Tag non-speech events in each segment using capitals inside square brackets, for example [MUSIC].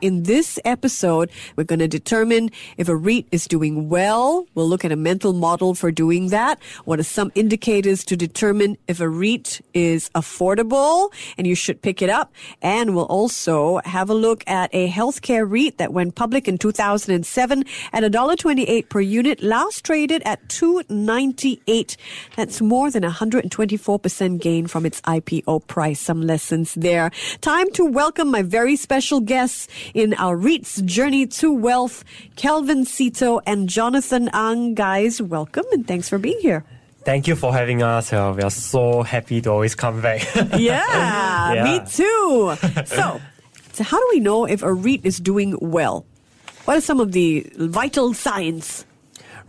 In this episode, we're going to determine if a REIT is doing well. We'll look at a mental model for doing that. What are some indicators to determine if a REIT is affordable and you should pick it up? And we'll also have a look at a healthcare REIT that went public in 2007 at $1.28 per unit, last traded at 298. That's more than 124% gain from its IPO price. Some lessons there. Time to welcome my very special guests in our REIT's journey to wealth. Kelvin Seetoh and Jonathan Ang. Guys, welcome and thanks for being here. Thank you for having us. Uh, we are so happy to always come back. [LAUGHS] yeah, [LAUGHS] Yeah. me too. So, so, how do we know if a REIT is doing well? What are some of the vital signs?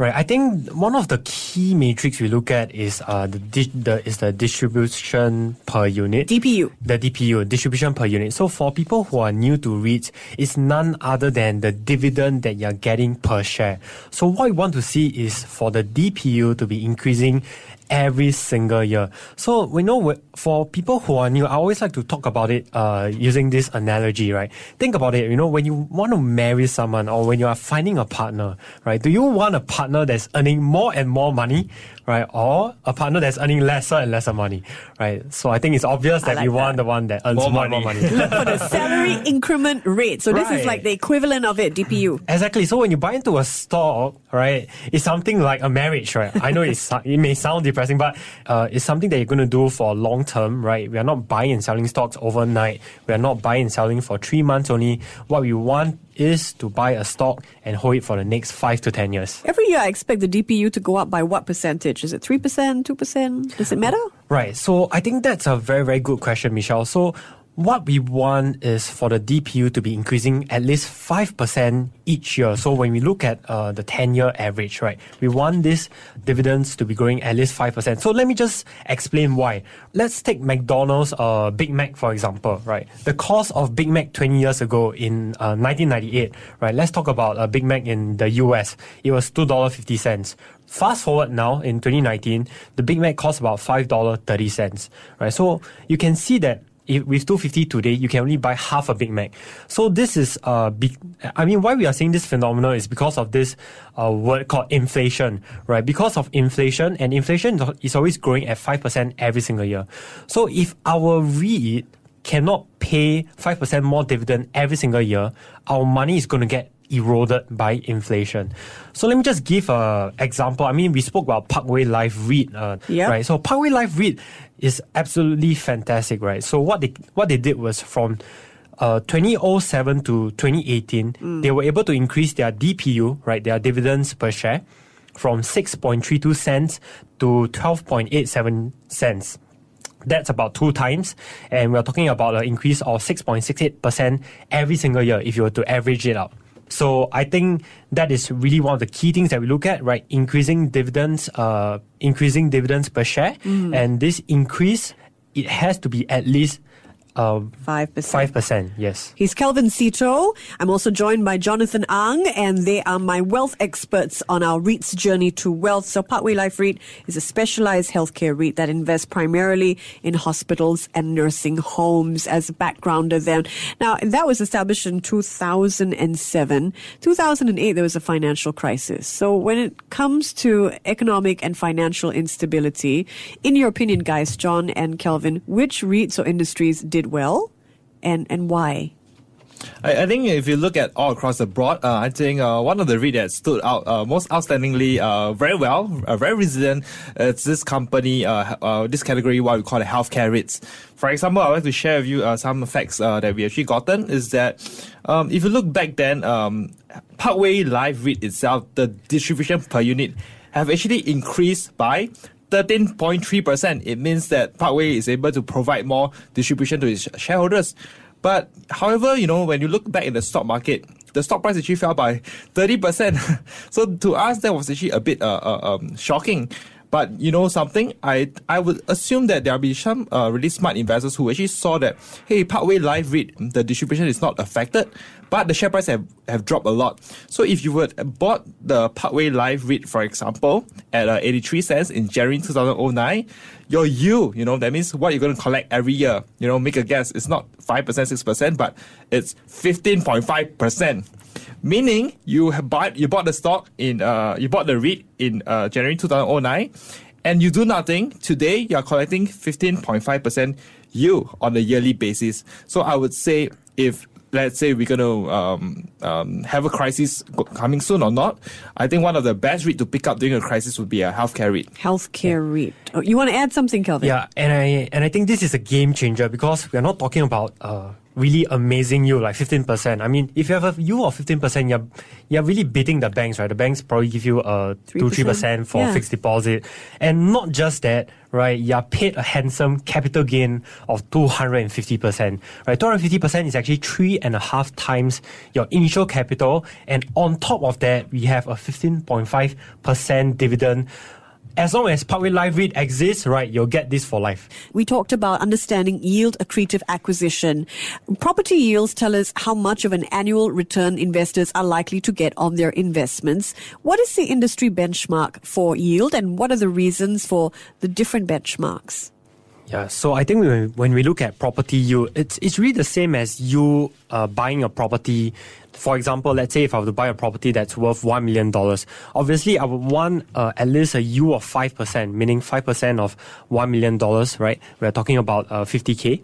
Right. I think one of the key metrics we look at is uh, the, di- the is the distribution per unit. DPU. the DPU, distribution per unit. So for people who are new to REITs, it's none other than the dividend that you're getting per share. So what we want to see is for the DPU to be increasing every single year. So we know for people who are new, I always like to talk about it uh, using this analogy, right? Think about it, you know, when you want to marry someone or when you are finding a partner, right? Do you want a partner that's earning more and more money, right? Or a partner that's earning lesser and lesser money, right? So I think it's obvious that like we want the one that earns More more, and more money. money. [LAUGHS] Look for the salary [LAUGHS] increment rate. So this is like the equivalent of it, DPU. Exactly. So when you buy into a stock, right, it's something like a marriage, right? I know it's, [LAUGHS] it may sound depressing, but uh, it's something that you're going to do for long term, right? We are not buying and selling stocks overnight. We are not buying and selling for three months only. What we want is to buy a stock and hold it for the next five to ten years. Every year, I expect the DPU to go up by what percentage? Is it 3%, 2%? Does it matter? Right. So I think that's a very, very good question, Michelle. So what we want is for the DPU to be increasing at least 5% each year. So when we look at uh, the 10 year average, right, we want these dividends to be growing at least 5%. So let me just explain why. Let's take McDonald's uh, Big Mac, for example, right? The cost of Big Mac 20 years ago in uh, 1998, right? Let's talk about a Big Mac in the US. It was $2.50. Fast forward now in 2019, the Big Mac costs about $5.30, right? So you can see that if, with 250 today, you can only buy half a Big Mac. So this is, uh, big, I mean, why we are seeing this phenomenon is because of this uh, word called inflation, right? Because of inflation, and inflation is is always growing at 5% every single year. So if our REIT cannot pay 5% more dividend every single year, our money is going to get eroded by inflation. So let me just give a example. I mean, we spoke about Parkway Life REIT, uh, Yep. right? So Parkway Life REIT is absolutely fantastic, right? So what they what they did was from uh, 2007 to 2018, they were able to increase their DPU, right, their dividends per share, from 6.32 cents to 12.87 cents. That's about two times, and we're talking about an increase of 6.68% every single year if you were to average it out. So I think that is really one of the key things that we look at, right? Increasing dividends, uh, increasing dividends per share, and this increase it has to be at least uh, 5%. five percent. Yes. He's Kelvin Seetoh. I'm also joined by Jonathan Ang, and they are my wealth experts on our REIT's journey to wealth. So, Parkway Life REIT is a specialized healthcare REIT that invests primarily in hospitals and nursing homes as a backgrounder then. Now, that was established in 2007. 2008, there was a financial crisis. So, when it comes to economic and financial instability, in your opinion, guys, John and Kelvin, which REITs or industries did well and, and why? I, I think if you look at all across the board, uh, I think uh, one of the REIT that stood out uh, most outstandingly uh, very well, uh, very resilient, it's this company, uh, this category, what we call the healthcare REITs. For example, I'd like to share with you some facts that we actually gotten is that um, if you look back then, um, Parkway Life REIT itself, the distribution per unit have actually increased by 13.3%. It means that Parkway is able to provide more distribution to its shareholders. But however, you know, when you look back in the stock market, the stock price actually fell by 30%. [LAUGHS] so to us, that was actually a bit uh, uh, um, shocking. But you know something, I I would assume that there'll be some uh, really smart investors who actually saw that hey, Parkway Life REIT, the distribution is not affected, but the share price have, have dropped a lot. So if you would bought the Parkway Life REIT, for example, at uh, 83 cents in January 2009, your yield, you know, that means what you're going to collect every year, you know, make a guess, it's not 5%, 6%, but it's 15.5%. Meaning you have bought you bought the stock in uh you bought the REIT in uh, January 2009 and you do nothing. Today you are collecting 15.5% yield on a yearly basis. So I would say if let's say we're going to um, um, have a crisis coming soon or not, I think one of the best REIT to pick up during a crisis would be a healthcare REIT. Healthcare REIT. Oh, you want to add something, Kelvin? Yeah, and I and I think this is a game changer because we're not talking about uh, really amazing yield like 15%. I mean, if you have a yield of 15%, you're, you're really beating the banks, right? The banks probably give you a 3%? 2 3% for Yeah. fixed deposit. And not just that, right? You're paid a handsome capital gain of 250%, right? 250% is actually three and a half times your initial capital. And on top of that, we have a 15.5% dividend. As long as Parkway Life REIT exists, right, you'll get this for life. We talked about understanding yield accretive acquisition. Property yields tell us how much of an annual return investors are likely to get on their investments. What is the industry benchmark for yield and what are the reasons for the different benchmarks? Yeah, so I think when, when we look at property yield, it's it's really the same as you uh, buying a property. For example, let's say if I were to buy a property that's worth one million dollars, obviously I would want uh, at least a yield of five percent, meaning five percent of one million dollars, right? We're talking about uh, fifty k.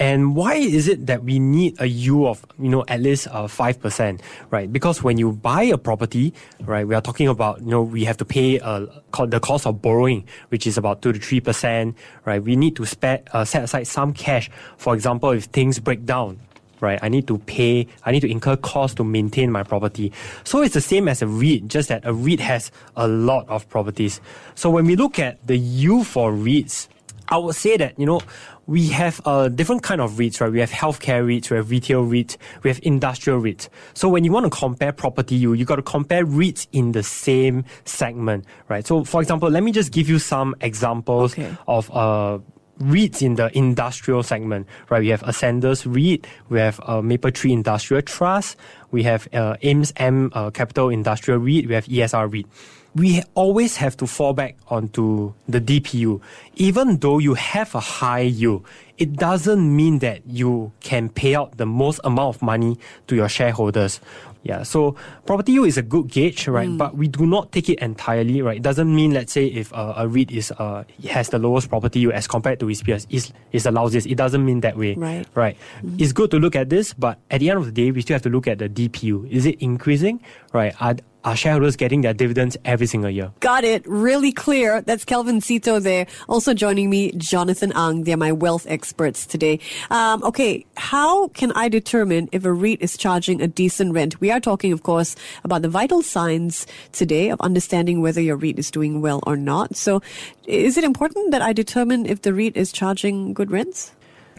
And why is it that we need a yield of, you know, at least uh, 5%, right? Because when you buy a property, right, we are talking about, you know, we have to pay uh, the cost of borrowing, which is about 2 to 3%, right? We need to spe- uh, set aside some cash. For example, if things break down, right? I need to pay, I need to incur costs to maintain my property. So it's the same as a REIT, just that a REIT has a lot of properties. So when we look at the yield for REITs, I would say that, you know, we have a different kind of REITs, right? We have healthcare REITs, we have retail REITs, we have industrial REITs. So when you want to compare property you, you got to compare REITs in the same segment, right? So for example, let me just give you some examples Okay. of uh, REITs in the industrial segment, right? We have Ascendas REIT, we have uh, Mapletree Industrial Trust, we have uh, AIMS AMP uh, Capital Industrial REIT, we have ESR REIT. We always have to fall back onto the DPU. Even though you have a high yield, it doesn't mean that you can pay out the most amount of money to your shareholders. Yeah, so property yield is a good gauge, right? But we do not take it entirely, right? It doesn't mean, let's say, if uh, a REIT is uh, has the lowest property yield as compared to its peers, is is the lousiest. It doesn't mean that way, Right. Right. It's good to look at this, but at the end of the day, we still have to look at the DPU. Is it increasing, right? Are are shareholders getting their dividends every single year? Got it. Really clear. That's Kelvin Seetoh there. Also joining me, Jonathan Ang. They're my wealth experts today. Um, okay, how can I determine if a REIT is charging a decent rent? We are talking, of course, about the vital signs today of understanding whether your REIT is doing well or not. So, is it important that I determine if the REIT is charging good rents?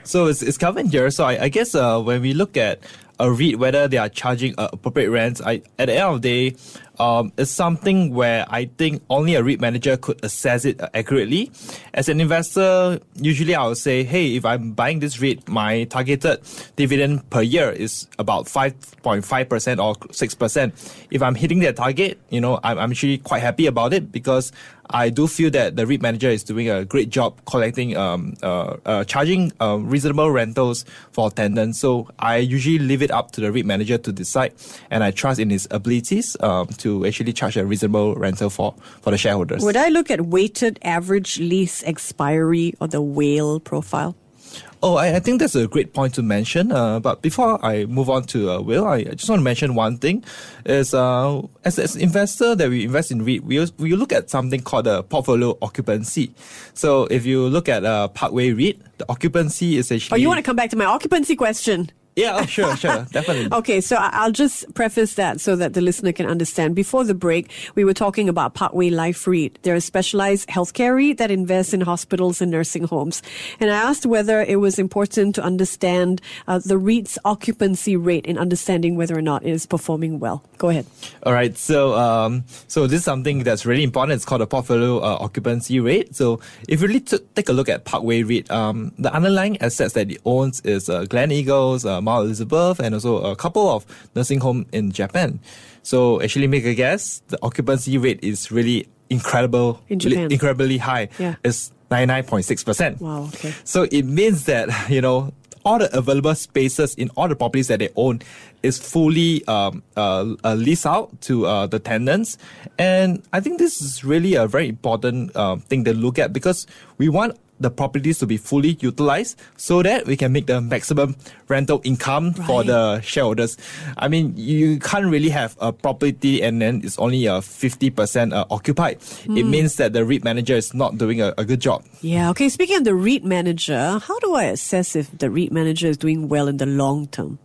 So it's, it's Kelvin here. So I, I guess uh, when we look at a REIT, whether they are charging uh, appropriate rents, I, at the end of the day, um, it's something where I think only a REIT manager could assess it uh, accurately. As an investor, usually I would say, hey, if I'm buying this REIT, my targeted dividend per year is about 5.5% or 6%. If I'm hitting that target, you know, I'm, I'm actually quite happy about it because I do feel that the REIT manager is doing a great job collecting, um, uh, uh, charging uh, reasonable rentals for tenants. So I usually leave it up to the REIT manager to decide, and I trust in his abilities um, to actually charge a reasonable rental for, for the shareholders. Would I look at weighted average lease expiry or the WALE profile? Oh, I, I think that's a great point to mention. Uh, but before I move on to uh, WALE, I, just want to mention one thing: is uh, as as investor that we invest in REIT, we we look at something called a portfolio occupancy. So if you look at uh, Parkway REIT, the occupancy is actually. Oh, you want to come back to my occupancy question? Yeah, oh, sure, sure, [LAUGHS] definitely. Okay, so I'll just preface that so that the listener can understand. Before the break, we were talking about Parkway Life REIT. They're a specialized healthcare REIT that invests in hospitals and nursing homes. And I asked whether it was important to understand uh, the REIT's occupancy rate in understanding whether or not it is performing well. Go ahead. All right, so um, so this is something that's really important. It's called a portfolio uh, occupancy rate. So if you really t- take a look at Parkway REIT, um, the underlying assets that it owns is uh, Gleneagles, uh, Mount Elizabeth, and also a couple of nursing home in Japan. So actually, make a guess, the occupancy rate is really incredible, In li- incredibly high. Yeah. It's ninety nine point six percent. Wow, okay. So it means that, [LAUGHS] you know, all the available spaces in all the properties that they own is fully um, uh, uh, leased out to uh, the tenants. And I think this is really a very important um, thing to look at because we want the properties to be fully utilized so that we can make the maximum rental income for the shareholders. I mean, you can't really have a property and then it's only a 50% uh, occupied. It means that the REIT manager is not doing a, a good job. Yeah, okay. Speaking of the REIT manager, how do I assess if the REIT manager is doing well in the long term?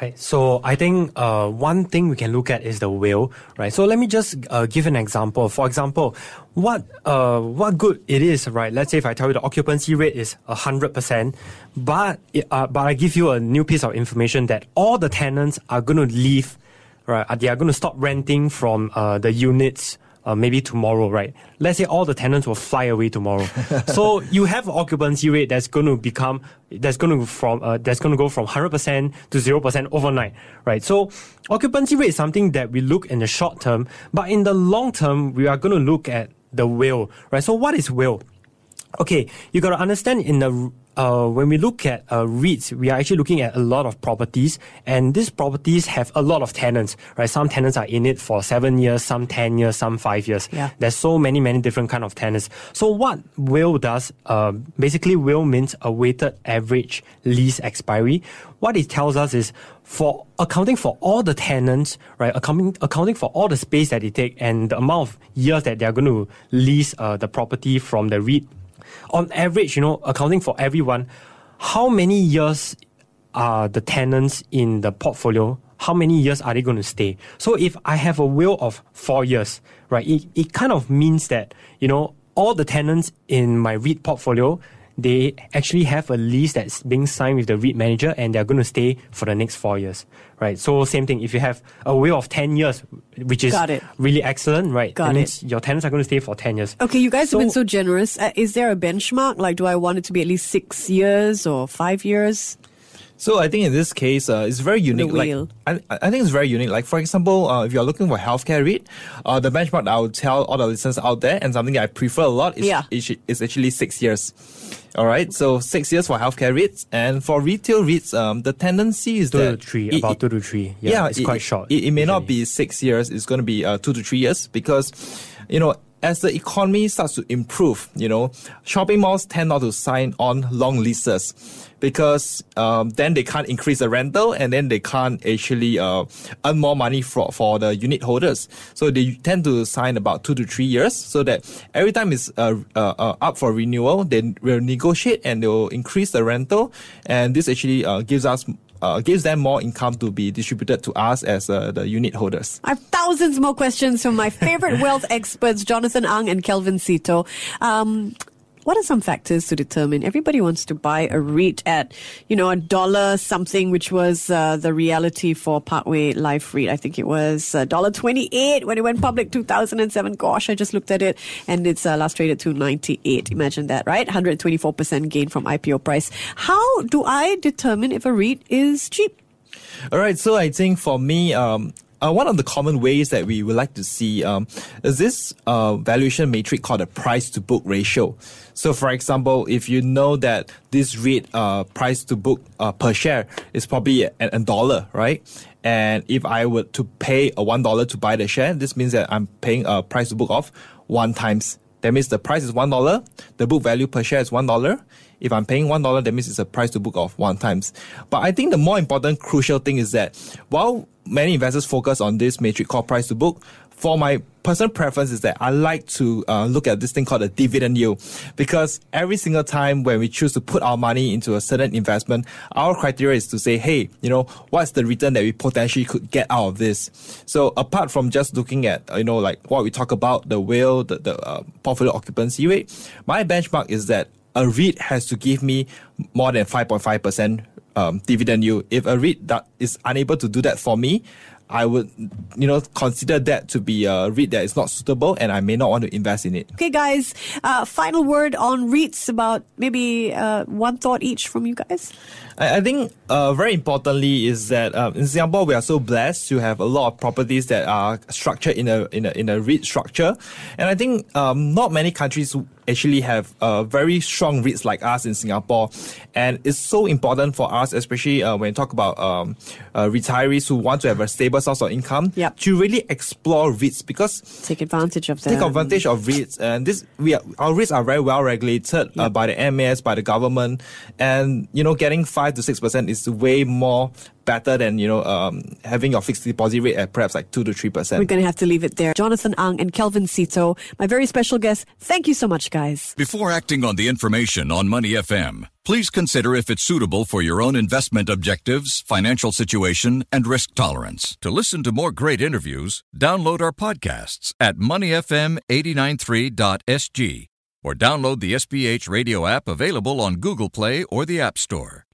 Right. So I think uh, one thing we can look at is the WALE. Right. So let me just uh, give an example. For example, what uh, what good it is. Right. Let's say if I tell you the occupancy rate is hundred percent, but uh, but I give you a new piece of information that all the tenants are going to leave. Right. They are going to stop renting from uh, the units uh, maybe tomorrow, right? Let's say all the tenants will fly away tomorrow. [LAUGHS] so you have occupancy rate that's going to become that's going to from uh, that's going to go from 100% to 0% overnight, right? So occupancy rate is something that we look in the short term, but in the long term we are going to look at the WALE, right? So what is WALE? Okay, you got to understand in the uh, when we look at uh, REITs, we are actually looking at a lot of properties, and these properties have a lot of tenants, right? Some tenants are in it for seven years, some ten years, some five years. Yeah. There's so many, many different kind of tenants. So what WALE does, uh, basically WALE means a weighted average lease expiry. What it tells us is for accounting for all the tenants, right? Accounting, accounting for all the space that they take and the amount of years that they are going to lease uh, the property from the REIT on average, you know, accounting for everyone, how many years are the tenants in the portfolio? How many years are they going to stay? So if I have a WALE of four years, right, it, it kind of means that, you know, all the tenants in my REIT portfolio, they actually have a lease that's being signed with the REIT manager and they're going to stay for the next four years, right? So same thing, if you have a WALE of 10 years, which is really excellent, right? Got it. your tenants are going to stay for 10 years. Okay, you guys have been So- so generous. Uh, is there a benchmark? Like, do I want it to be at least six years or five years? So I think in this case, uh, it's very unique. Like, WALE. I, I think it's very unique. Like for example, uh, if you're looking for healthcare REIT, uh, the benchmark that I would tell all the listeners out there, and something that I prefer a lot is, Yeah. is, is actually six years. All right, so six years for healthcare REITs, and for retail REITs, um, the tendency is Two to that three, it- about two to three. Yeah, it's it, quite short. It, it may not be six years. It's going to be uh, two to three years because, you know, as the economy starts to improve, you know, shopping malls tend not to sign on long leases because um, then they can't increase the rental and then they can't actually uh, earn more money for, for the unit holders. So they tend to sign about two to three years so that every time it's uh, uh, uh, up for renewal, they will negotiate and they'll increase the rental. And this actually uh, gives us uh, gives them more income to be distributed to us as uh, the unit holders. I have thousands more questions from my favorite [LAUGHS] wealth experts, Jonathan Ang and Kelvin Seetoh. Um, what are some factors to determine? Everybody wants to buy a REIT at, you know, a dollar something, which was uh, the reality for Parkway Life REIT. I think it was uh, dollar twenty-eight when it went public, two thousand and seven. Gosh, I just looked at it, and it's uh, last traded two ninety-eight. Imagine that, right? One hundred twenty-four percent gain from IPO price. How do I determine if a REIT is cheap? All right, so I think for me, um, uh, one of the common ways that we would like to see um, is this uh, valuation matrix called a price to book ratio. So, for example, if you know that this REIT uh, price to book uh, per share is probably a, a dollar, right? And if I were to pay a one dollar to buy the share, this means that I'm paying a price to book of one times. That means the price is one dollar, the book value per share is one dollar. If I'm paying one dollar, that means it's a price to book of one times. But I think the more important, crucial thing is that while many investors focus on this metric called price to book, for my personal preference is that I like to uh, look at this thing called a dividend yield because every single time when we choose to put our money into a certain investment, our criteria is to say, hey, you know, what's the return that we potentially could get out of this? So apart from just looking at, you know, like what we talk about, the WALE, the, the uh, portfolio occupancy rate, my benchmark is that a REIT has to give me more than 5.5% um, dividend yield. If a REIT that is unable to do that for me, I would, you know, consider that to be a REIT that is not suitable and I may not want to invest in it. Okay, guys, uh, final word on REITs about maybe uh, one thought each from you guys. I, I think uh, very importantly is that uh, in Singapore we are so blessed to have a lot of properties that are structured in a in a in a REIT structure, and I think um, not many countries actually have uh, very strong REITs like us in Singapore, and it's so important for us, especially uh, when you talk about um, uh, retirees who want to have a stable source of income, Yep. to really explore REITs because Take advantage of that. take advantage of REITs, and this we are, our REITs are very well regulated uh, Yep. by the MAS, by the government, and you know getting five to six percent is way more better than you know um, having your fixed deposit rate at perhaps like two to three percent. We're going to have to leave it there. Jonathan Ang and Kelvin Seetoh, my very special guests. Thank you so much, guys. Before acting on the information on Money FM, please consider if it's suitable for your own investment objectives, financial situation, and risk tolerance. To listen to more great interviews, download our podcasts at moneyfm893.sg or download the SPH radio app available on Google Play or the App Store.